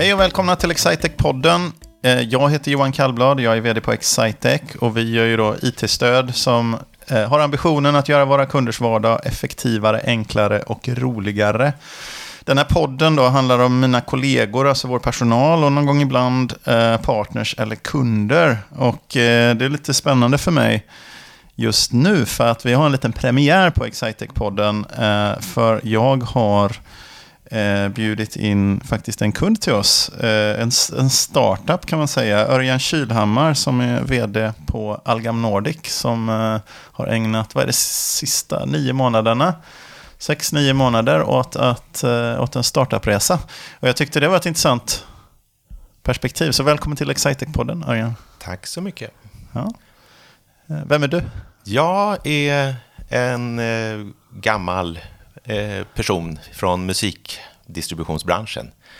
Hej och välkomna till Excitec-podden. Eh, jag heter Johan Kallblad, jag är vd på Excitec och vi gör ju då IT-stöd som eh, har ambitionen att göra våra kunders vardag effektivare, enklare och roligare. Den här podden då handlar om mina kollegor, alltså vår personal och någon gång ibland eh, partners eller kunder. Och det är lite spännande för mig just nu för att vi har en liten premiär på Excitec-podden. För jag har eh, bjudit in faktiskt en kund till oss. Eh, en, en startup kan man säga. Örjan Kylhammar som är vd på Algam Nordic som eh, har ägnat, vad är det, sista nio månaderna sex, nio månader åt, att, eh, åt en startupresa. Och jag tyckte det var ett intressant perspektiv. Så välkommen till Excitec-podden, Örjan. Tack så mycket. Ja. Eh, Vem är du? Jag är en eh, gammal eh, person från musikdistributionsbranschen.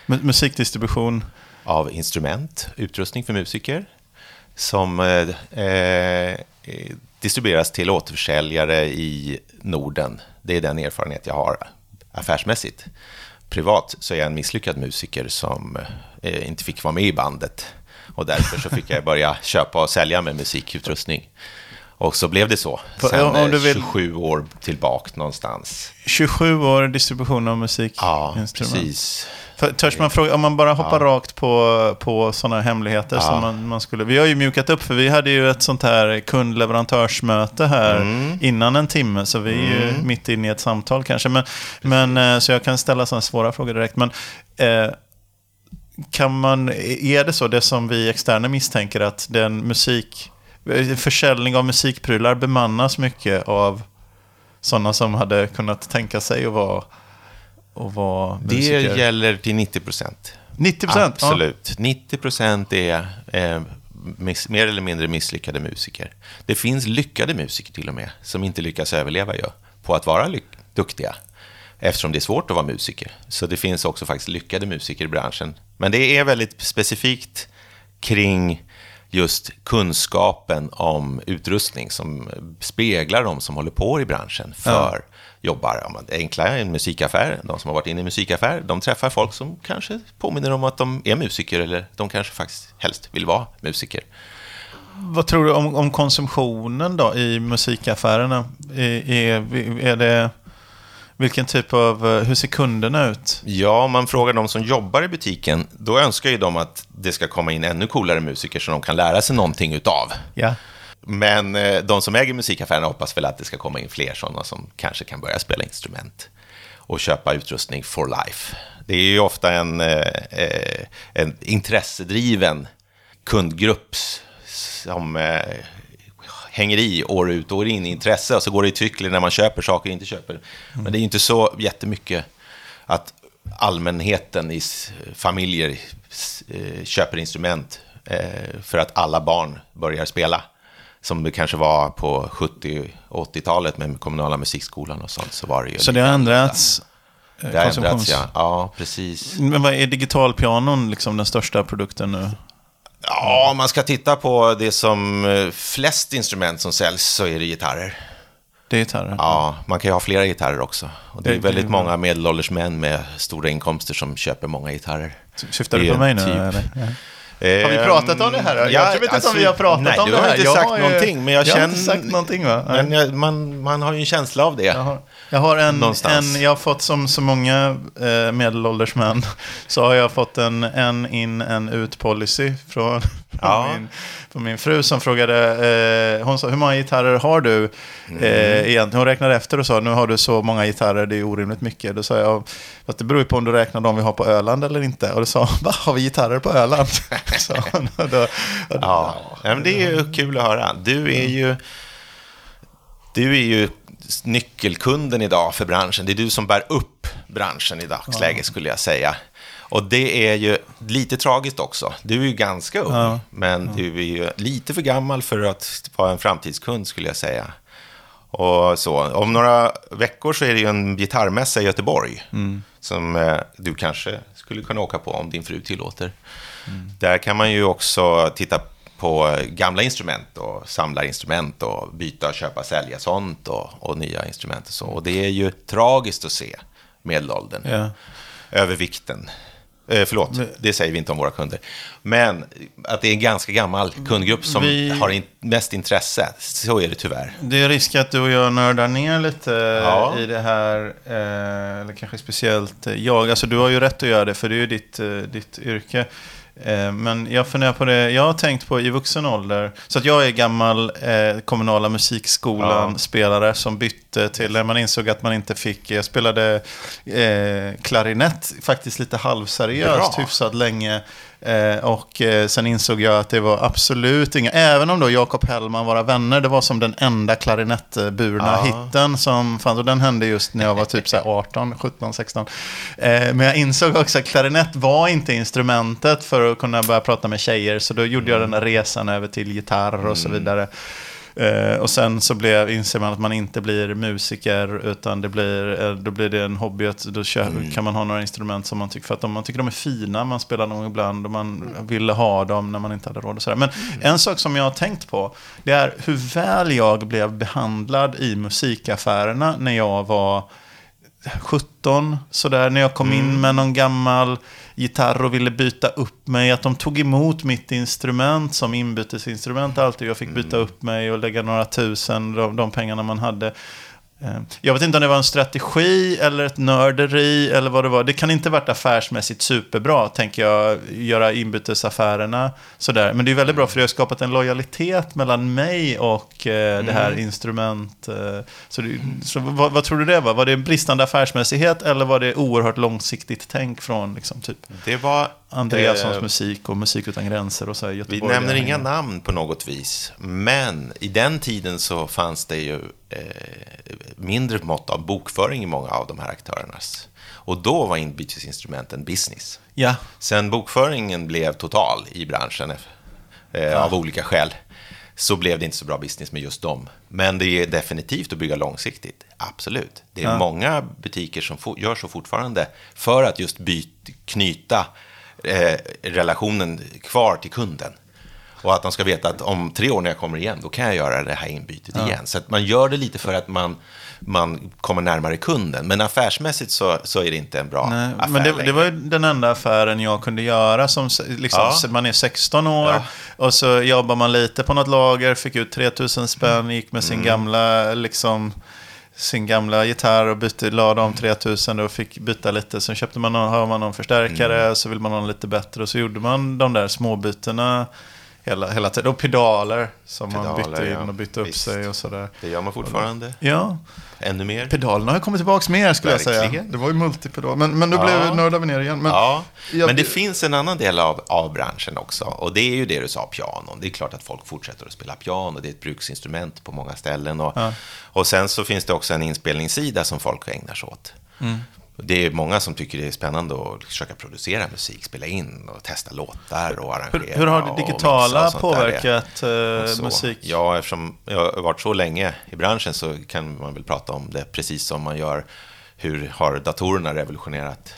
Mu- musikdistribution. Av instrument, utrustning för musiker, som eh, eh, distribueras till återförsäljare i Norden. Det är den erfarenhet jag har affärsmässigt. Privat så är jag en misslyckad musiker som eh, inte fick vara med i bandet. Och därför så fick jag börja köpa och sälja med musikutrustning. Och så blev det så. Sen om- du eh, vill- 27 år tillbaka någonstans. 27 år distribution av Ja, musikinstrument. precis. För, törs man fråga, om man bara hoppar rakt på, på sådana hemligheter Ja. som man, man skulle... Vi har ju mjukat upp, för vi hade ju ett sånt här kundleverantörsmöte här Mm. innan en timme, så vi är ju mitt inne i ett samtal kanske. Men, men, eh, så jag kan ställa sådana svåra frågor direkt. Men eh, kan man, är det så, det som vi externa misstänker, att den musik... Försäljning av musikprylar bemannas mycket av sådana som hade kunnat tänka sig att vara, att vara Det musiker? gäller till 90 procent. 90 procent? Absolut. 90 procent är eh, miss, mer eller mindre misslyckade musiker. Det finns lyckade musiker till och med, som inte lyckas överleva ju, på att vara duktiga. Eftersom det är svårt att vara musiker. Så det finns också faktiskt lyckade musiker i branschen. Men det är väldigt specifikt kring just kunskapen om utrustning som speglar de som håller på i branschen för jobbar. Ja, men det enkla är en musikaffär. De som har varit inne i musikaffär, de träffar folk som kanske påminner om att de är musiker eller de kanske faktiskt helst vill vara musiker. Vad tror du om, om konsumtionen då i musikaffärerna? Är, är, är det, vilken typ av, eh, hur ser kunderna ut? Ja, om man frågar de som jobbar i butiken, då önskar ju de att det ska komma in ännu coolare musiker som de kan lära sig någonting utav. Ja. Men eh, de som äger musikaffärerna hoppas väl att det ska komma in fler sådana som kanske kan börja spela instrument och köpa utrustning for life. Det är ju ofta en, eh, en intressedriven kundgrupp som hänger i år ut och år in i intresse och så går det i cykler när man köper saker och inte köper. Men det är ju inte så jättemycket att allmänheten i familjer eh, köper instrument eh, för att alla barn börjar spela. Som det kanske var på 70 och 80-talet med kommunala musikskolan och sånt. Så var det ju Så det har ändrats? eh, Det har ändrats, ja. Ja, precis. Men vad är digitalpianon liksom den största produkten nu? Ja, om man ska titta på det som eh, flest instrument som säljs så är det gitarrer. Det är gitarrer? Ja, man kan ju ha flera gitarrer också. Och det är väldigt många medelålders män med stora inkomster som köper många gitarrer. Syftar du på mig nu? typ- eller? Har vi pratat om det här? Jag ja, vet inte alltså, om vi har pratat nej, om du det har här. inte Jag sagt har ju- någonting, men jag, jag har inte sagt någonting va? Nej. Men jag, man, man har ju en känsla av det. Jag har, jag har en, en, jag har fått som så många eh, medelålders män, så har jag fått en en in, en ut policy från, från, Ja. min, från min fru som frågade, eh, hon sa, hur många gitarrer har du? Mm. Eh, egentligen? Hon räknade efter och sa, nu har du så många gitarrer, det är orimligt mycket. Då sa jag, fast det beror ju på om du räknar de vi har på Öland eller inte. Och då sa hon, va, har vi gitarrer på Öland? Och då, och, Ja, ja men det är ju kul att höra. Du är ju, du är ju nyckelkunden idag för branschen. Det är du som bär upp branschen i dagsläget, skulle jag säga. Och det är ju lite tragiskt också. Du är ju ganska ung, Ja. men du är ju lite för gammal för att vara en framtidskund, skulle jag säga. Och så. Om några veckor så är det ju en gitarrmässa i Göteborg. Som eh, du kanske skulle kunna åka på om din fru tillåter. Där kan man ju också titta på gamla instrument och samla instrument och byta, köpa, sälja sånt och, och nya instrument och så. Och det är ju tragiskt att se medelåldern, Ja. övervikten, Eh, förlåt, det säger vi inte om våra kunder. Men att det är en ganska gammal kundgrupp som Vi- har in, mest intresse. Så är det tyvärr. Det är risk att du och jag nördar ner lite Ja. i det här. Eh, eller kanske speciellt jag. Alltså du har ju rätt att göra det för det är ju ditt, eh, ditt yrke. Eh, men jag funderar på det. Jag har tänkt på i vuxen ålder. Så att jag är gammal eh, kommunala musikskolan Ja. som bytte till när man insåg att man inte fick. Jag spelade eh, klarinett faktiskt lite halvseriöst Bra. hyfsat länge. Eh, och eh, sen insåg jag att det var absolut inga, även om då Jakob Hellman, våra vänner, det var som den enda klarinettburna Ja. hitten som fanns. Och den hände just när jag var typ så här 18, 17, 16. Eh, men jag insåg också att klarinett var inte instrumentet för att kunna börja prata med tjejer. Så då gjorde jag den där resan över till gitarr och så vidare. Eh, och sen så blev, inser man att man inte blir musiker utan det blir, eh, då blir det en hobby. Att då kör, kan man ha några instrument som man tycker, för att om man tycker de är fina, man spelar dem ibland och man ville ha dem när man inte hade råd och sådär. Men en sak som jag har tänkt på, det är hur väl jag blev behandlad i musikaffärerna när jag var 17, sådär, när jag kom in med någon gammal gitarr och ville byta upp mig. Att de tog emot mitt instrument som inbytesinstrument alltid. Jag fick byta upp mig och lägga några tusen, de, de pengarna man hade. Eh, Jag vet inte om det var en strategi eller ett nörderi eller vad det var. Det kan inte varit affärsmässigt superbra, tänker jag, göra inbytesaffärerna sådär. Men det är väldigt bra för det har skapat en lojalitet mellan mig och eh, det här instrument. Eh, så det, så vad, vad tror du det var? Var det bristande affärsmässighet eller var det oerhört långsiktigt tänk från liksom, typ Det var... Andreassons eh, musik och Musik utan gränser och så här, Vi Göteborg? nämner inga namn på något vis, men i den tiden så fanns det ju mindre mått av bokföring i många av de här aktörernas. Och då var inbytesinstrumenten business. Ja, Sen bokföringen blev total i branschen eh, av olika skäl så blev det inte så bra business med just dem. Men det är definitivt att bygga långsiktigt, absolut. Det är Ja. många butiker som gör så fortfarande för att just byt, knyta eh, relationen kvar till kunden. Och att de ska veta att om tre år när jag kommer igen, då kan jag göra det här inbytet igen. Så att man gör det lite för att man, man kommer närmare kunden. Men affärsmässigt så, så är det inte en bra Nej, affär men det, det var ju den enda affären jag kunde göra. Som, liksom, Ja. Man är 16 år Ja. och så jobbar man lite på något lager, fick ut 3000 spänn, Mm. gick med sin gamla liksom, sin gamla gitarr och bytte, lade om 3000 och fick byta lite. Sen köpte man någon, har man någon förstärkare, Mm. så vill man ha en lite bättre. Och så gjorde man de där småbytena hela, hela tiden. Och pedaler som man Pedaler, bytte in ja. och bytte upp Visst. sig och sådär. Det gör man fortfarande. Ja, Ännu mer. pedalerna har kommit tillbaka mer skulle jag säga. Verkligen. Det var ju multipedal. Men, men nu Ja. blev vi ner igen. Men, ja, jag- men det finns en annan del av, av branschen också. Och det är ju det du sa, pianon. Det är klart att folk fortsätter att spela piano. Det är ett bruksinstrument på många ställen. Och, Ja. och sen så finns det också en inspelningssida som folk ägnar sig åt. Mm. Det är många som tycker det är spännande att försöka producera musik, spela in och testa låtar och arrangera. Hur, hur har det digitala och påverkat eh, musik? Ja, eftersom jag har varit så länge i branschen så kan man väl prata om det precis som man gör. Hur har datorerna revolutionerat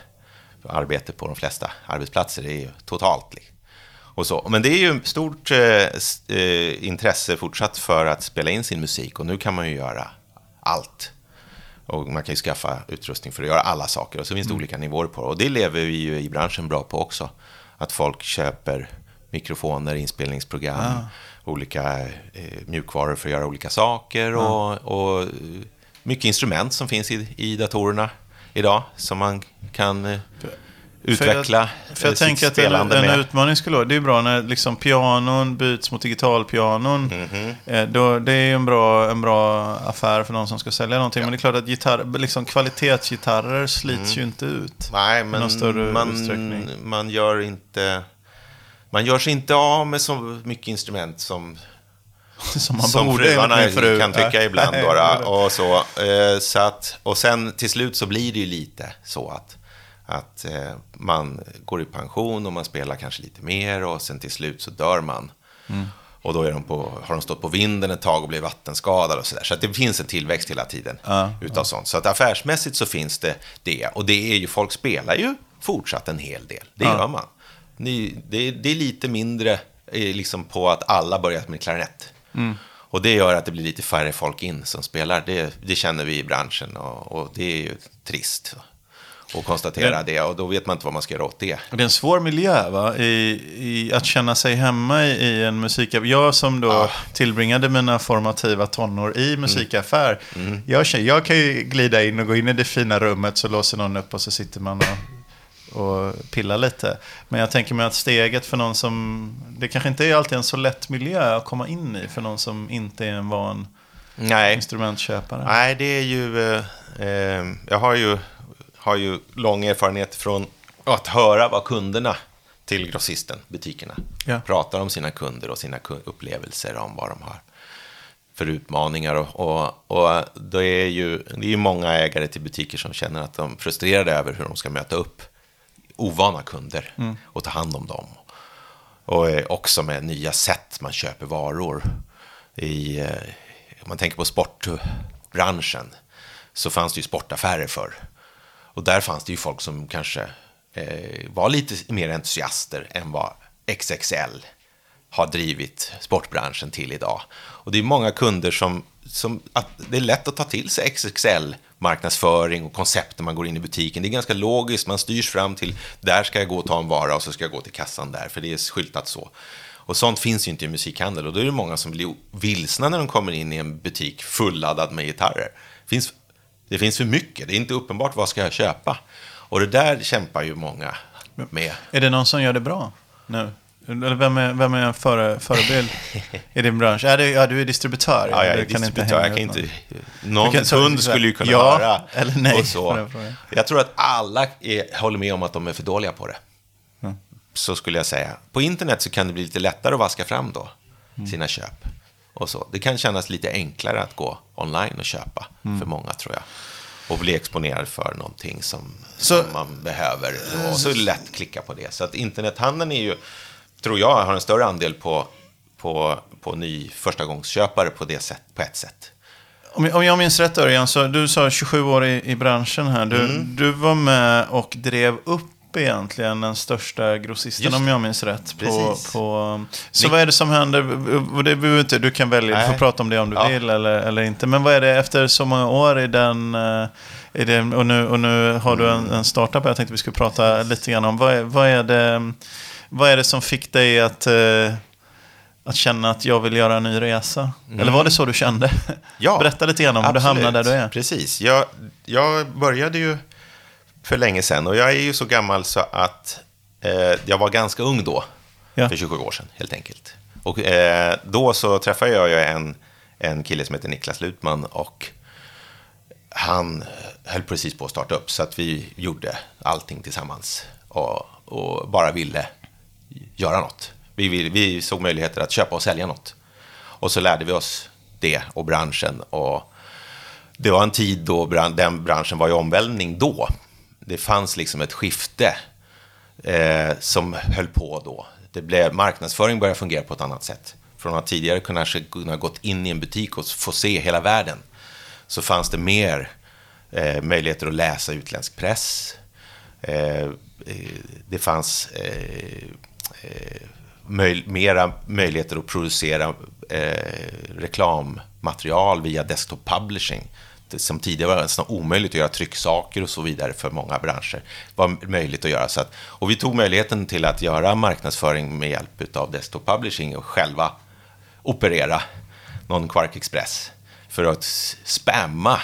arbete på de flesta arbetsplatser? Det är ju totalt. li- Och så. Men det är ju stort eh, eh, intresse fortsatt för att spela in sin musik och nu kan man ju göra allt. Och man kan ju skaffa utrustning för att göra alla saker. Och så finns det olika nivåer på det. Och det lever vi ju i branschen bra på också. Att folk köper mikrofoner, inspelningsprogram, olika eh, mjukvaror för att göra olika saker. Och, och eh, mycket instrument som finns i, i datorerna idag. Som man kan eh, utveckla För jag eh, sitt tänker att en, en utmaning skulle vara, det är bra när liksom pianon byts mot digitalpianon. Eh, då, det är ju en bra, en bra affär för någon som ska sälja någonting. Men det är klart att gitarr, liksom kvalitetsgitarrer slits ju inte ut. Nej, i någon men större man, utsträckning. man gör inte... Man gör sig inte av med så mycket instrument som, Som man som borde fruarna fru. kan tycka ibland. då, och, så, eh, så att, och sen till slut så blir det ju lite så att, att eh, man går i pension och man spelar kanske lite mer och sen till slut så dör man. Mm. Och då är de på, har de stått på vinden ett tag och blivit vattenskadade och sådär. Så att det finns en tillväxt hela tiden Ja, utav sånt. Så att affärsmässigt så finns det det. Och det är ju, folk spelar ju fortsatt en hel del. Det Ja. gör man. Ni, det, det är lite mindre eh, liksom på att alla börjat med klarinett. Mm. Och det gör att det blir lite färre folk in som spelar. Det, det känner vi i branschen och, och det är ju trist. Och konstatera det. Och då vet man inte vad man ska göra åt det. Det är en svår miljö va? I, i att känna sig hemma i, i en musikaffär. Jag som då Ah. tillbringade mina formativa tonår i musikaffär. Mm. Jag, känner, jag kan ju glida in och gå in i det fina rummet så låser någon upp och så sitter man och, och pillar lite. Men jag tänker mig att steget för någon som... Det kanske inte är alltid en så lätt miljö att komma in i för någon som inte är en van Nej, instrumentköpare. Nej det är ju... Eh, eh, jag har ju, har ju lång erfarenhet från att höra vad kunderna till grossisten, butikerna, Ja. pratar om sina kunder och sina upplevelser om vad de har för utmaningar. Och, och, och det är ju det är många ägare till butiker som känner att de är frustrerade över hur de ska möta upp ovana kunder och ta hand om dem. Och också med nya sätt man köper varor. I, eh, om man tänker på sportbranschen så fanns det ju sportaffärer förr. Och där fanns det ju folk som kanske eh, var lite mer entusiaster än vad XXL har drivit sportbranschen till idag. Och det är många kunder som, som att det är lätt att ta till sig XXL marknadsföring och koncept när man går in i butiken. Det är ganska logiskt, man styrs fram till där ska jag gå och ta en vara och så ska jag gå till kassan där, för det är skyltat så. Och sånt finns ju inte i musikhandel och då är det många som blir vilsna när de kommer in i en butik fulladdad med gitarrer. Det finns, det finns för mycket, det är inte uppenbart vad ska jag köpa. Och det där kämpar ju många med. Är det någon som gör det bra nu? Eller vem är, vem är en före, förebild i din bransch? Ja, det, ja, du är distributör. Ja, jag är Du kan inte distributör. hänga Jag kan inte... någon. Du kan- kund skulle ju kunna ja höra. eller nej Och så. Jag tror att alla är, håller med om att de är för dåliga på det. Så skulle jag säga. På internet så kan det bli lite lättare att vaska fram då Mm. sina köp. Och så. Det kan kännas lite enklare att gå online och köpa Mm. för många tror jag. Och bli exponerad för någonting som, Så- som man behöver. Och så lätt klicka på det. Så att internethandeln är ju, tror jag, har en större andel på, på, på ny förstagångsköpare på det sätt, på ett sätt. Om, jag- om jag minns rätt Örjan, så du sa 27 år i, i branschen här. Du, Mm. du var med och drev upp egentligen den största grossisten, om det. jag minns rätt. På, på, så Ni- vad är det som händer? Det behöver inte, du kan välja, du får Nej. prata om det om du Ja. vill eller, eller inte. Men vad är det efter så många år i den... eh, I den och, nu, och nu har du en, en startup jag tänkte vi skulle prata lite grann om. Vad är, vad är, det, vad är det som fick dig att... eh, att känna att jag vill göra en ny resa? Eller var det så du kände? Mm. Ja, Berätta lite grann om hur du hamnade där du är. Precis. Jag, jag började ju för länge sedan och jag är ju så gammal så att eh, jag var ganska ung då. Ja. För 27 år sedan, helt enkelt. Och eh, då så träffade jag en, en kille som heter Niklas Lutman och han höll precis på att starta upp så att vi gjorde allting tillsammans och, och bara ville göra något. Vi, vill- vi såg möjligheter att köpa och sälja något. Och så lärde vi oss det och branschen. Och det var en tid då bran- den branschen var i omvälvning då. Det fanns liksom ett skifte eh, som höll på då. Det blev, marknadsföring började fungera på ett annat sätt. Från att tidigare kunna, kunna gått in i en butik och få se hela världen så fanns det mer eh, möjligheter att läsa utländsk press. Eh, det fanns eh, eh möj, mera möjligheter att producera eh, reklammaterial via desktop publishing. Som tidigare var nästan omöjligt att göra trycksaker och så vidare för många branscher. var möjligt att göra. Så att, och vi tog möjligheten till att göra marknadsföring med hjälp av desktop publishing och själva operera någon Quark Express för att spamma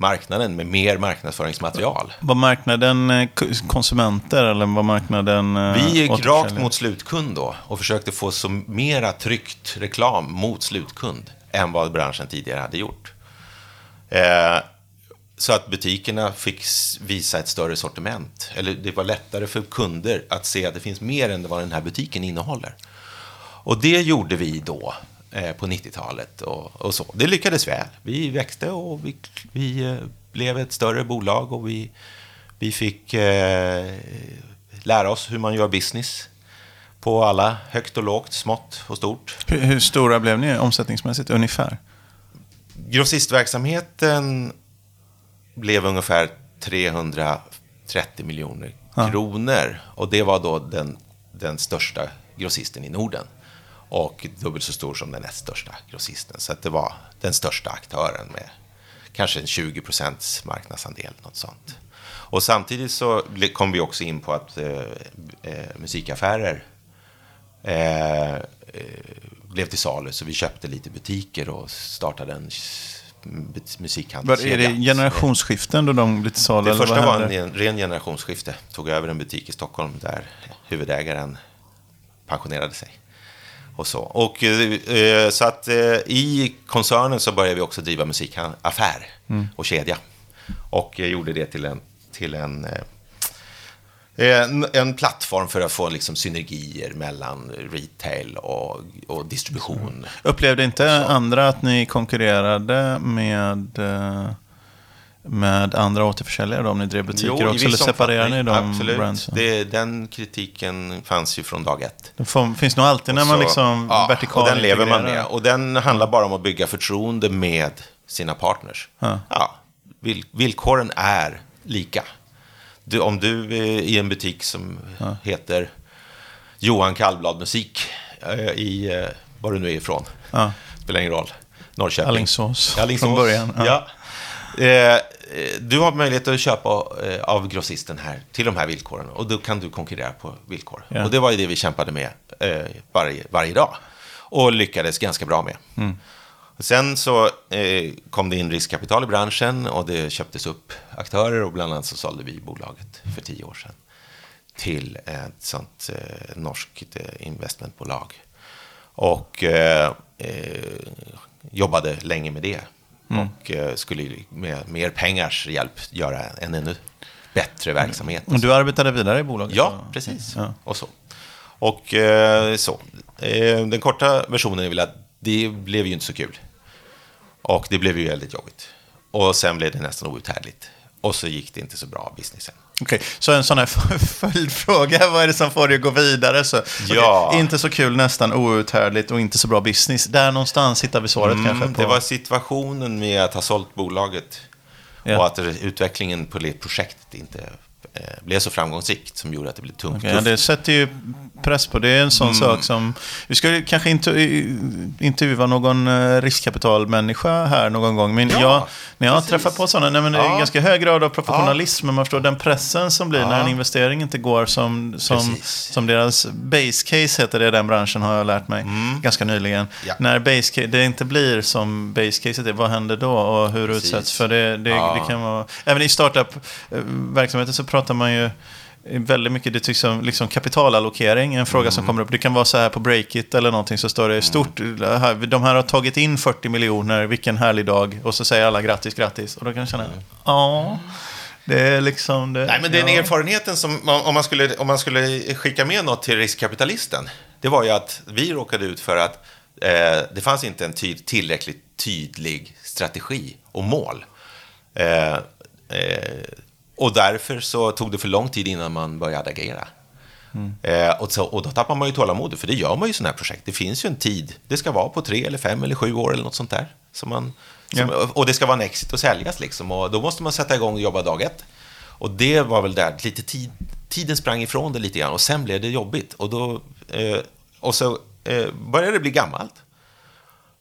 marknaden med mer marknadsföringsmaterial. Var marknaden eh, konsumenter eller var marknaden eh, Vi gick rakt mot slutkund då och försökte få så mera tryckt reklam mot slutkund än vad branschen tidigare hade gjort. Eh, så att butikerna fick visa ett större sortiment. Eller det var lättare för kunder att se att det finns mer än vad den här butiken innehåller. Och det gjorde vi då eh, på 90-talet och, och så. Det lyckades väl. Vi växte och vi, vi eh, blev ett större bolag och vi, vi fick eh, lära oss hur man gör business på alla, högt och lågt, smått och stort. Hur, hur stora blev ni omsättningsmässigt ungefär? Grossistverksamheten blev ungefär 330 miljoner Ja. kronor. Och det var då den, den största grossisten i Norden. Och dubbelt så stor som den näst största grossisten. Så att det var den största aktören med kanske en 20 procents marknadsandel, något sånt. Och samtidigt så kom vi också in på att eh, eh, musikaffärer eh, eh, blev till salu. Så vi köpte lite butiker och startade en musikhandelskedja. Är det generationsskiften då de blir till salu? Det första var en ren generationsskifte. Tog över en butik i Stockholm där huvudägaren pensionerade sig. Och så. Och, eh, så att eh, i koncernen så började vi också driva musikaffär mm. och kedja. Och eh, gjorde det till en, till en en, en plattform för att få liksom synergier mellan retail och, och distribution. Upplevde inte andra att ni konkurrerade med, med andra återförsäljare då, om ni drev butiker jo, också? Eller separerade ni de Absolut. Brandsen? Det, den kritiken fanns ju från dag ett. Det finns nog alltid när man så, liksom ja, vertikal och den lever man med. Och den handlar bara om att bygga förtroende med sina partners. Ja. ja villkoren är lika. Du, om du är i en butik som ja. heter Johan Kallblad Musik eh, i, eh, var du nu är ifrån, ja. spelar ingen roll, Norrköping. Alingsås, Alingsås. från början. Ja. ja. Eh, du har möjlighet att köpa av grossisten här till de här villkoren och då kan du konkurrera på villkor. Ja. Och det var ju det vi kämpade med varje, varje dag och lyckades ganska bra med. Mm. Sen så eh, kom det in riskkapital i branschen och det köptes upp aktörer och bland annat så sålde vi bolaget för tio år sedan till ett sånt eh, norskt eh, investmentbolag. Och eh, eh, jobbade länge med det. Mm. Och eh, skulle med mer pengars hjälp göra en ännu bättre verksamhet. Och, du arbetade vidare i bolaget? Ja, precis. Ja. Och så. Och så. den korta versionen är väl att det blev ju inte så kul. Och det blev ju väldigt jobbigt. Och sen blev det nästan outhärdligt. Och så gick det inte så bra, businessen. Okej, okay, så en sån här följdfråga, vad är det som får dig att gå vidare? Så, ja. Okay, inte så kul, nästan outhärdligt och inte så bra business. Där någonstans hittar vi svaret mm, kanske? På... Det var situationen med att ha sålt bolaget ja. och att utvecklingen på det projektet inte blev så framgångsrikt som gjorde att det blev tungt. Okay, ja, det sätter ju press på. Det är en sån mm. sak som... Vi ska kanske inte intervjua någon eh, riskkapitalmänniska här någon gång. Men ja, jag, när jag precis. träffar på sådana, nej, men det är ja. ganska hög grad av professionalism. Men man förstår den pressen som blir när en investering inte går som, som, som deras base case heter det i den branschen har jag lärt mig mm. ganska nyligen. När base case, det inte blir som base case är, vad händer då och hur precis. utsätts? För det, det, det kan vara... Även i startup-verksamheten så pratar man ju väldigt mycket, det tycks som liksom kapitalallokering, en fråga mm. som kommer upp. Det kan vara så här på Breakit eller någonting så står det mm. stort, de här har tagit in 40 miljoner, vilken härlig dag. Och så säger alla grattis, grattis. Och då kan jag känna, ja. Det är liksom det, Nej, men den ja. erfarenheten som, om man, skulle, om man skulle skicka med något till riskkapitalisten, det var ju att vi råkade ut för att eh, det fanns inte en ty tillräckligt tydlig strategi och mål. Eh, eh, och därför så tog det för lång tid innan man började agera. Mm. Eh, och, så, och då tappar man ju tålamodet, för det gör man ju i sådana här projekt. Det finns ju en tid. Det ska vara på tre eller fem eller sju år eller något sånt där. Som man, som, ja. Och det ska vara en exit och säljas liksom. Och då måste man sätta igång och jobba dag ett. Och det var väl där, lite tid, tiden sprang ifrån det lite grann och sen blev det jobbigt. Och, då, eh, och så eh, började det bli gammalt.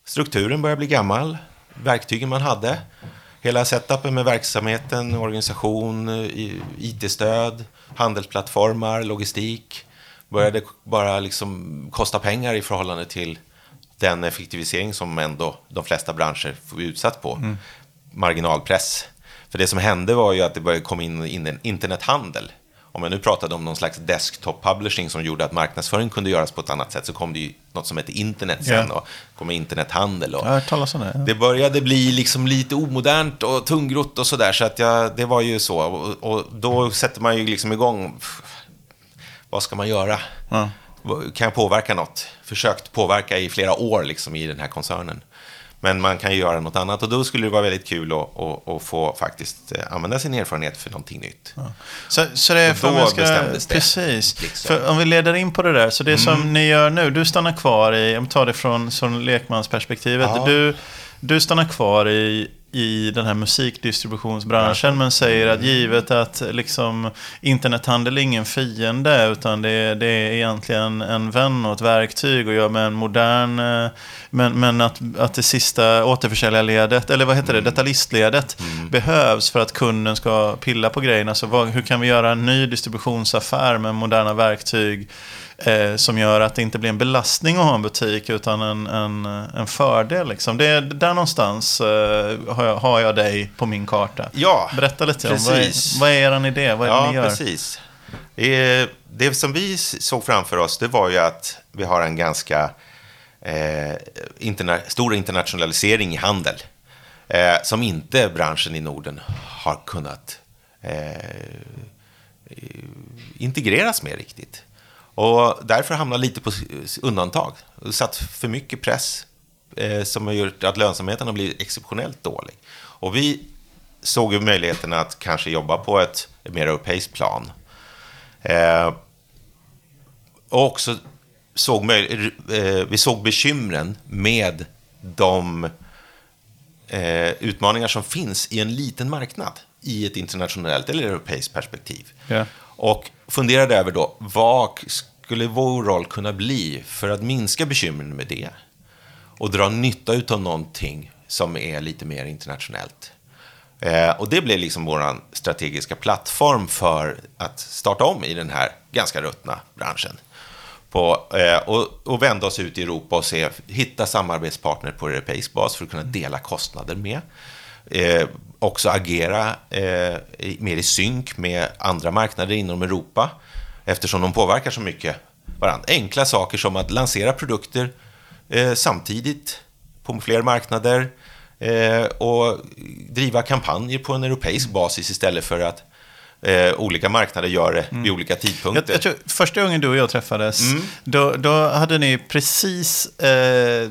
Strukturen började bli gammal, verktygen man hade. Hela setupen med verksamheten, organisation, IT-stöd, handelsplattformar, logistik började bara liksom kosta pengar i förhållande till den effektivisering som ändå de flesta branscher får utsatt på. Mm. Marginalpress. För det som hände var ju att det började komma in, en internethandel om jag nu pratade om någon slags desktop publishing som gjorde att marknadsföring kunde göras på ett annat sätt så kom det ju något som hette internet sen yeah. och kom internethandel. Och talas om det. Ja. Det började bli liksom lite omodernt och tungrott och sådär så att jag, det var ju så. Och, och, då sätter man ju liksom igång, vad ska man göra? Ja. Kan jag påverka något? Försökt påverka i flera år liksom i den här koncernen. Men man kan ju göra något annat och då skulle det vara väldigt kul att, att, att få faktiskt eh, använda sin erfarenhet för någonting nytt. Ja. Så, så det är för då ska, bestämdes det. Precis. Liksom. För om vi leder in på det där, så det mm. som ni gör nu, du stannar kvar i, om vi tar det från, från lekmansperspektivet, ja. du, du stannar kvar i, i den här musikdistributionsbranschen men säger att givet att liksom, internethandel är ingen fiende utan det, det är egentligen en vän och ett verktyg och gör med en modern eh, men, men att, att det sista återförsäljarledet, eller vad heter det, detaljistledet behövs för att kunden ska pilla på grejerna. Så vad, hur kan vi göra en ny distributionsaffär med moderna verktyg eh, som gör att det inte blir en belastning att ha en butik utan en, en, en fördel. Liksom. Det är där någonstans eh, har, jag, har jag dig på min karta. Ja, Berätta lite om vad precis. är, vad är er idé? Vad är det Ja, ni gör? precis. Eh, Det som vi såg framför oss, det var ju att vi har en ganska eh, interna stor internationalisering i handel. Eh, som inte branschen i Norden har kunnat eh, integreras med riktigt. Och därför hamnar lite på undantag. Det satt för mycket press eh, som har gjort att lönsamheten har blivit exceptionellt dålig. Och vi såg ju möjligheten att kanske jobba på ett mer europeiskt plan. Eh, och också såg eh, vi såg bekymren med de eh, utmaningar som finns i en liten marknad i ett internationellt eller europeiskt perspektiv. Ja. Och funderade över då, vad skulle vår roll kunna bli för att minska bekymren med det? Och dra nytta av någonting som är lite mer internationellt. Eh, och det blev liksom vår strategiska plattform för att starta om i den här ganska ruttna branschen. På, eh, och, och vända oss ut i Europa och se, hitta samarbetspartner på europeisk bas för att kunna dela kostnader med. Eh, också agera eh, mer i synk med andra marknader inom Europa eftersom de påverkar så mycket varandra. Enkla saker som att lansera produkter eh, samtidigt på fler marknader eh, och driva kampanjer på en europeisk basis istället för att eh, olika marknader gör det vid olika Jag, tidpunkter. jag tror, första gången du och jag träffades, Mm. då, då hade ni precis eh,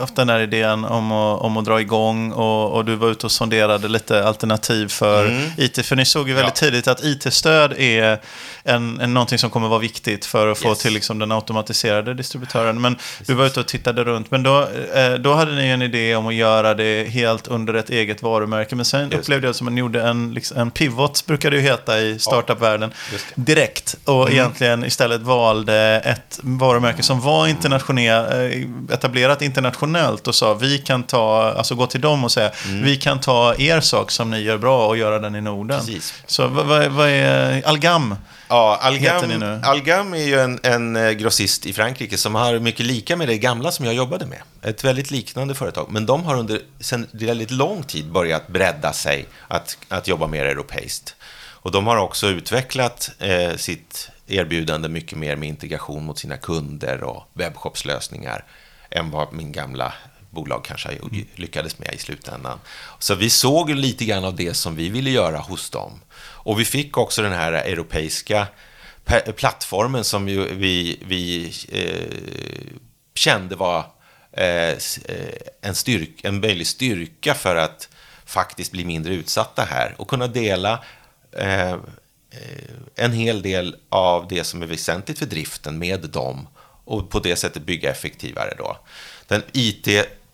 haft den här idén om att, om att dra igång och, och du var ute och sonderade lite alternativ för IT. För ni såg ju väldigt Ja. tidigt att IT-stöd är en, en, någonting som kommer vara viktigt för att få Yes. till liksom, den automatiserade distributören. Men du var ute och tittade runt. Men då, eh, då hade ni en idé om att göra det helt under ett eget varumärke. Men sen Just upplevde jag som att ni gjorde en, liksom, en pivot, brukar det ju heta i startup-världen, direkt. Och egentligen istället valde ett varumärke som var internationell, eh, etablerat internationellt och sa vi kan ta, alltså gå till dem och säga vi kan ta er sak som ni gör bra och göra den i Norden. Precis. Så vad, vad, vad är Algam? Ja, Algam? Algam är ju en, en eh, grossist i Frankrike som har mycket lika med det gamla som jag jobbade med. Ett väldigt liknande företag. Men de har under sedan väldigt lång tid börjat bredda sig att, att jobba mer europeiskt. Och de har också utvecklat eh, sitt erbjudande mycket mer med integration mot sina kunder och webbshopslösningar än vad min gamla bolag kanske lyckades med i slutändan. Så vi såg lite grann av det som vi ville göra hos dem. Och vi fick också den här europeiska pe- plattformen som vi, vi eh, kände var eh, eh, en, styrk, en möjlig styrka för att faktiskt bli mindre utsatta här och kunna dela eh, en hel del av det som är väsentligt för driften med dem och på det sättet bygga effektivare då. Den IT,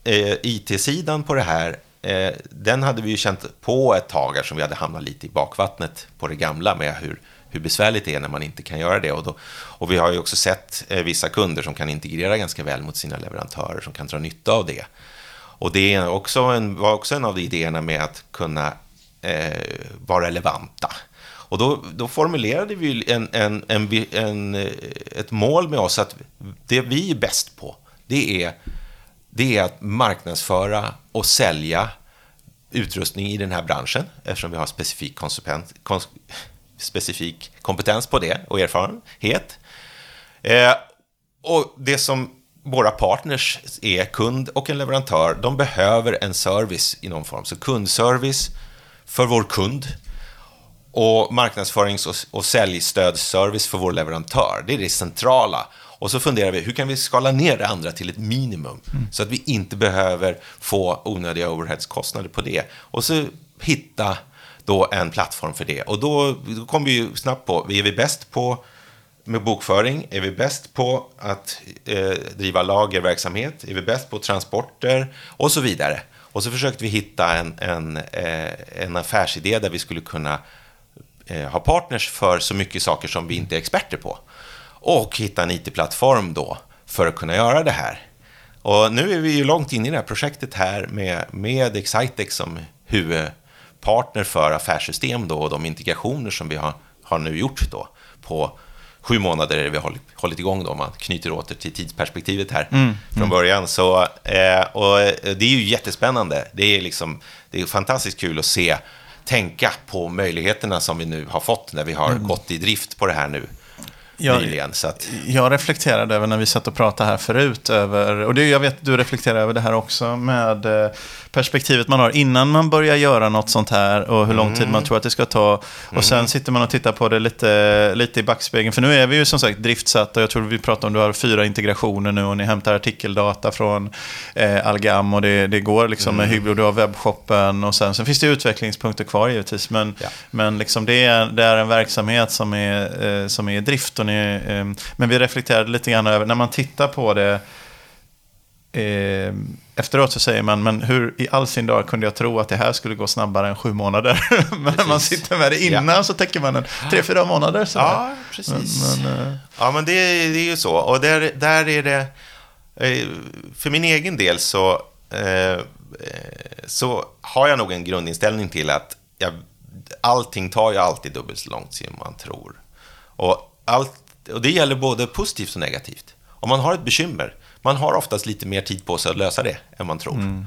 eh, IT-sidan på det här, eh, den hade vi ju känt på ett tag eftersom vi hade hamnat lite i bakvattnet på det gamla med hur, hur besvärligt det är när man inte kan göra det. Och, då, och vi har ju också sett eh, vissa kunder som kan integrera ganska väl mot sina leverantörer som kan dra nytta av det. Och det är också en, var också en av idéerna med att kunna eh, vara relevanta. Och då, då formulerade vi en, en, en, en, eh, ett mål med oss att det vi är bäst på, det är, det är att marknadsföra och sälja utrustning i den här branschen, eftersom vi har specifik, kons, specifik kompetens på det och erfarenhet. Eh, och det som våra partners är, kund och en leverantör, de behöver en service i någon form. Så kundservice för vår kund och marknadsförings och, och säljstödsservice för vår leverantör. Det är det centrala. Och så funderar vi, hur kan vi skala ner det andra till ett minimum? Så att vi inte behöver få onödiga overheadskostnader på det. Och så hitta då en plattform för det. Och då, då kom vi ju snabbt på, är vi bäst på med bokföring? Är vi bäst på att eh, driva lagerverksamhet? Är vi bäst på transporter? Och så vidare. Och så försökte vi hitta en, en, eh, en affärsidé där vi skulle kunna eh, ha partners för så mycket saker som vi inte är experter på. Och hitta en IT-plattform då för att kunna göra det här. Och nu är vi ju långt inne i det här projektet här med, med Excitex som huvudpartner för affärssystem då och de integrationer som vi har, har nu gjort då på sju månader är vi har hållit igång då, om man knyter åter till tidsperspektivet här mm, från mm. början. Så, eh, och det är ju jättespännande. Det är, liksom, det är fantastiskt kul att se, tänka på möjligheterna som vi nu har fått när vi har mm. gått i drift på det här nu jag, nyligen. Så att... Jag reflekterade över när vi satt och pratade här förut över, och det, jag vet att du reflekterar över det här också, med eh, perspektivet man har innan man börjar göra något sånt här och hur lång mm. tid man mm. tror att det ska ta. Och mm. sen sitter man och tittar på det lite, lite i backspegeln. För nu är vi ju som sagt driftsatta. Jag tror vi pratar om du har fyra integrationer nu och ni hämtar artikeldata från eh, Algam och det, det går liksom mm. med Hybrid. Du har webbshoppen och sen, sen finns det utvecklingspunkter kvar givetvis. Men, ja. men liksom det, är, det är en verksamhet som är, eh, som är i drift. Och ni, eh, men vi reflekterade lite grann över, när man tittar på det eh, efteråt så säger man, men hur i all sin dag kunde jag tro att det här skulle gå snabbare än sju månader? men när man sitter med det innan ja. så tänker man en tre, fyra månader. Så ja, precis. Men, men, uh... Ja, men det, det, är ju så. Och där, där är det, eh, för min egen del så, eh, så har jag nog en grundinställning till att jag, allting tar ju alltid dubbelt så långt som man tror. Och, allt, och det gäller både positivt och negativt. Om man har ett bekymmer, man har oftast lite mer tid på sig att lösa det än man tror. Mm.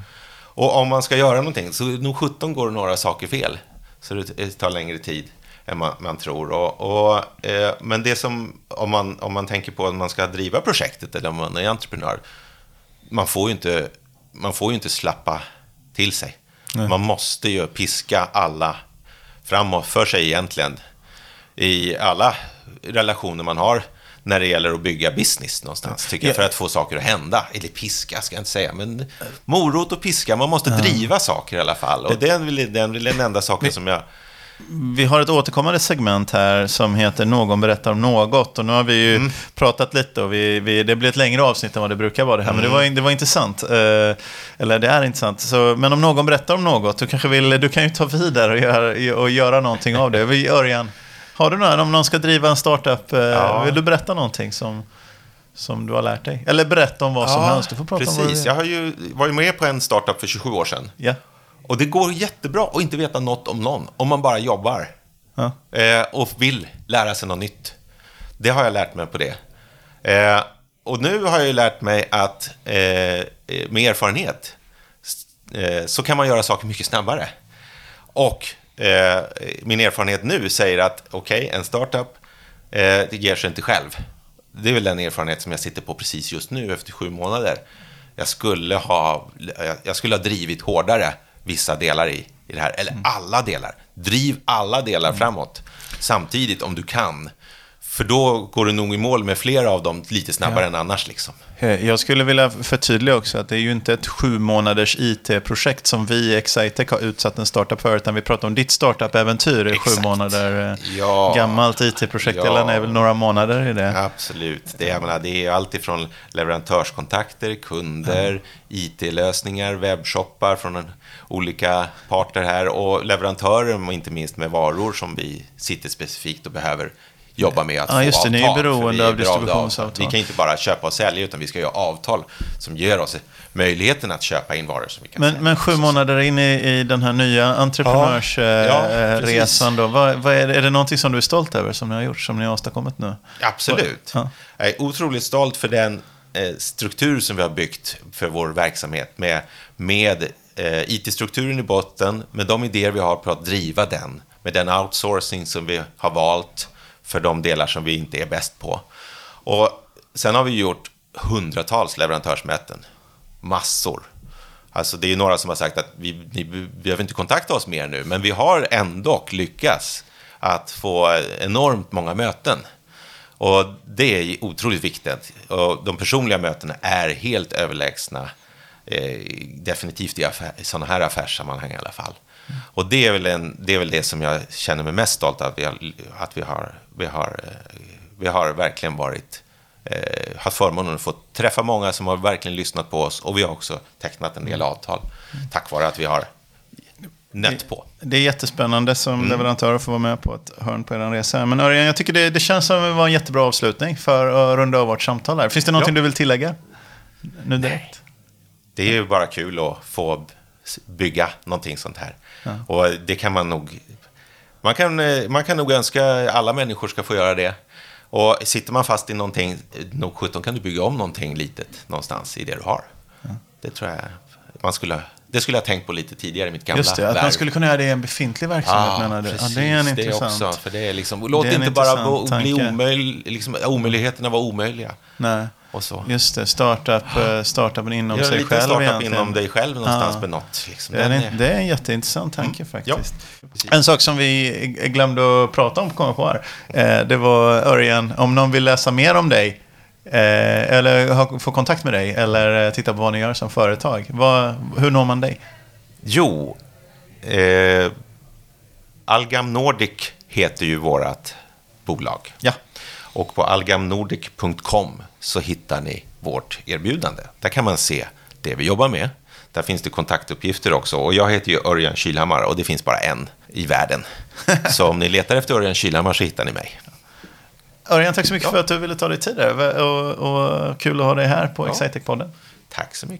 Och om man ska göra någonting, så nog 17 går några saker fel. Så det tar längre tid än man, man tror. Och, och eh, men det som, om man, om man tänker på att man ska driva projektet eller om man är entreprenör, man får ju inte, man får inte slappa till sig. Nej. Man måste ju piska alla framåt för sig egentligen i alla relationer man har när det gäller att bygga business någonstans, tycker jag, för att få saker att hända. Eller piska, ska jag inte säga, men morot och piska, man måste driva saker i alla fall. Och det är den, den enda saken som jag... Vi har ett återkommande segment här som heter Någon berättar om något. Och nu har vi ju mm. pratat lite och vi, vi, det blir ett längre avsnitt än vad det brukar vara det här. Mm. Men det var, det var intressant. Eh, eller det är intressant. Så, men om någon berättar om något, du kanske vill, du kan ju ta vidare och göra, och göra någonting av det. Vi, Örjan, har du några, om någon ska driva en startup, eh, ja. vill du berätta någonting som, som du har lärt dig? Eller berätta om vad som helst, du får prata precis. om vad du Jag har ju varit med på en startup för 27 år sedan. Ja. Och det går jättebra att inte veta något om någon, om man bara jobbar. Ja. Eh, och vill lära sig något nytt. Det har jag lärt mig på det. Eh, och nu har jag ju lärt mig att eh, med erfarenhet eh, så kan man göra saker mycket snabbare. Och eh, min erfarenhet nu säger att okej, okay, en startup eh, det ger sig inte själv. Det är väl den erfarenhet som jag sitter på precis just nu efter sju månader. Jag skulle ha, jag skulle ha drivit hårdare vissa delar i, i det här, eller mm. alla delar. Driv alla delar mm. framåt samtidigt om du kan. För då går du nog i mål med flera av dem lite snabbare ja. än annars. Liksom. Eh, jag skulle vilja förtydliga också att det är ju inte ett sju månaders IT-projekt som vi i Excitec har utsatt en startup för, utan vi pratar om ditt startup-äventyr i sju månader ja. gammalt IT-projekt, ja. eller är väl några månader i det? Absolut. Det, jag menar, det är allt ifrån leverantörskontakter, kunder, mm. IT-lösningar, webbshoppar från olika parter här och leverantörer, inte minst med varor som vi sitter specifikt och behöver jobba med att ja, just få det, avtal. Ni är beroende av distributionsavtal. Vi kan inte bara köpa och sälja, utan vi ska göra avtal som ger oss möjligheten att köpa in varor som vi kan men, sälja. Men sju månader in i, i den här nya entreprenörsresan, ja, då, vad, vad är, det, är det någonting som du är stolt över som ni har gjort, som ni har åstadkommit nu? Absolut. Ja. Jag är otroligt stolt för den eh, struktur som vi har byggt för vår verksamhet med, med eh, IT-strukturen i botten, med de idéer vi har på att driva den, med den outsourcing som vi har valt, för de delar som vi inte är bäst på. Och sen har vi gjort hundratals leverantörsmöten. Massor. Alltså det är några som har sagt att vi, ni behöver inte kontakta oss mer nu, men vi har ändå lyckats att få enormt många möten. Och det är otroligt viktigt. Och de personliga mötena är helt överlägsna, eh, definitivt i, affär, i sådana här affärssammanhang i alla fall. Och det är, väl en, det är väl det som jag känner mig mest stolt av, att vi har, att vi har, vi har, vi har verkligen varit eh, haft förmånen att få träffa många som har verkligen lyssnat på oss och vi har också tecknat en del avtal tack vare att vi har nött på. Det är jättespännande som leverantör att få vara med på ett hörn på er resa. Men Örjan, jag tycker det, det känns som det var en jättebra avslutning för att runda av vårt samtal här. Finns det någonting Ja. du vill tillägga? Nu direkt. Det är ju bara kul att få bygga någonting sånt här. Och det kan man nog... Man kan, eh, man kan nog önska alla människor ska få göra det. Och sitter man fast i någonting, nog 17 kan du bygga om någonting litet någonstans i det du har. Det tror jag man skulle, det skulle jag ha tänkt på lite tidigare i mitt gamla Just det, att man skulle kunna göra det i en befintlig verksamhet menar du? Ja, det är en precis, intressant... också. För det är liksom, låt Det är inte bara bo- bli tanke. omöj, liksom, omöjligheterna vara omöjliga. Nej. Och så. Just det, startup, eh, startupen inom sig själv startup egentligen. inom dig själv någonstans Ja. med något. Liksom. Det är, en, det är en jätteintressant tanke faktiskt. Ja. En sak som vi glömde att prata om, kommer jag på här. Eh, det var Örjan, om någon vill läsa mer om dig, eh, eller ha, få kontakt med dig, eller eh, titta på vad ni gör som företag. Vad, hur når man dig? Jo, eh, Algam Nordic heter ju vårat bolag. Ja. Och på algamnordic.com så hittar ni vårt erbjudande. Där kan man se det vi jobbar med. Där finns det kontaktuppgifter också. Och jag heter ju Örjan Kylhammar och det finns bara en i världen. Så om ni letar efter Örjan Kylhammar så hittar ni mig. Örjan, tack så mycket för att du ville ta dig tid där. Och, och kul att ha dig här på Ja. Excitec-podden. Tack så mycket.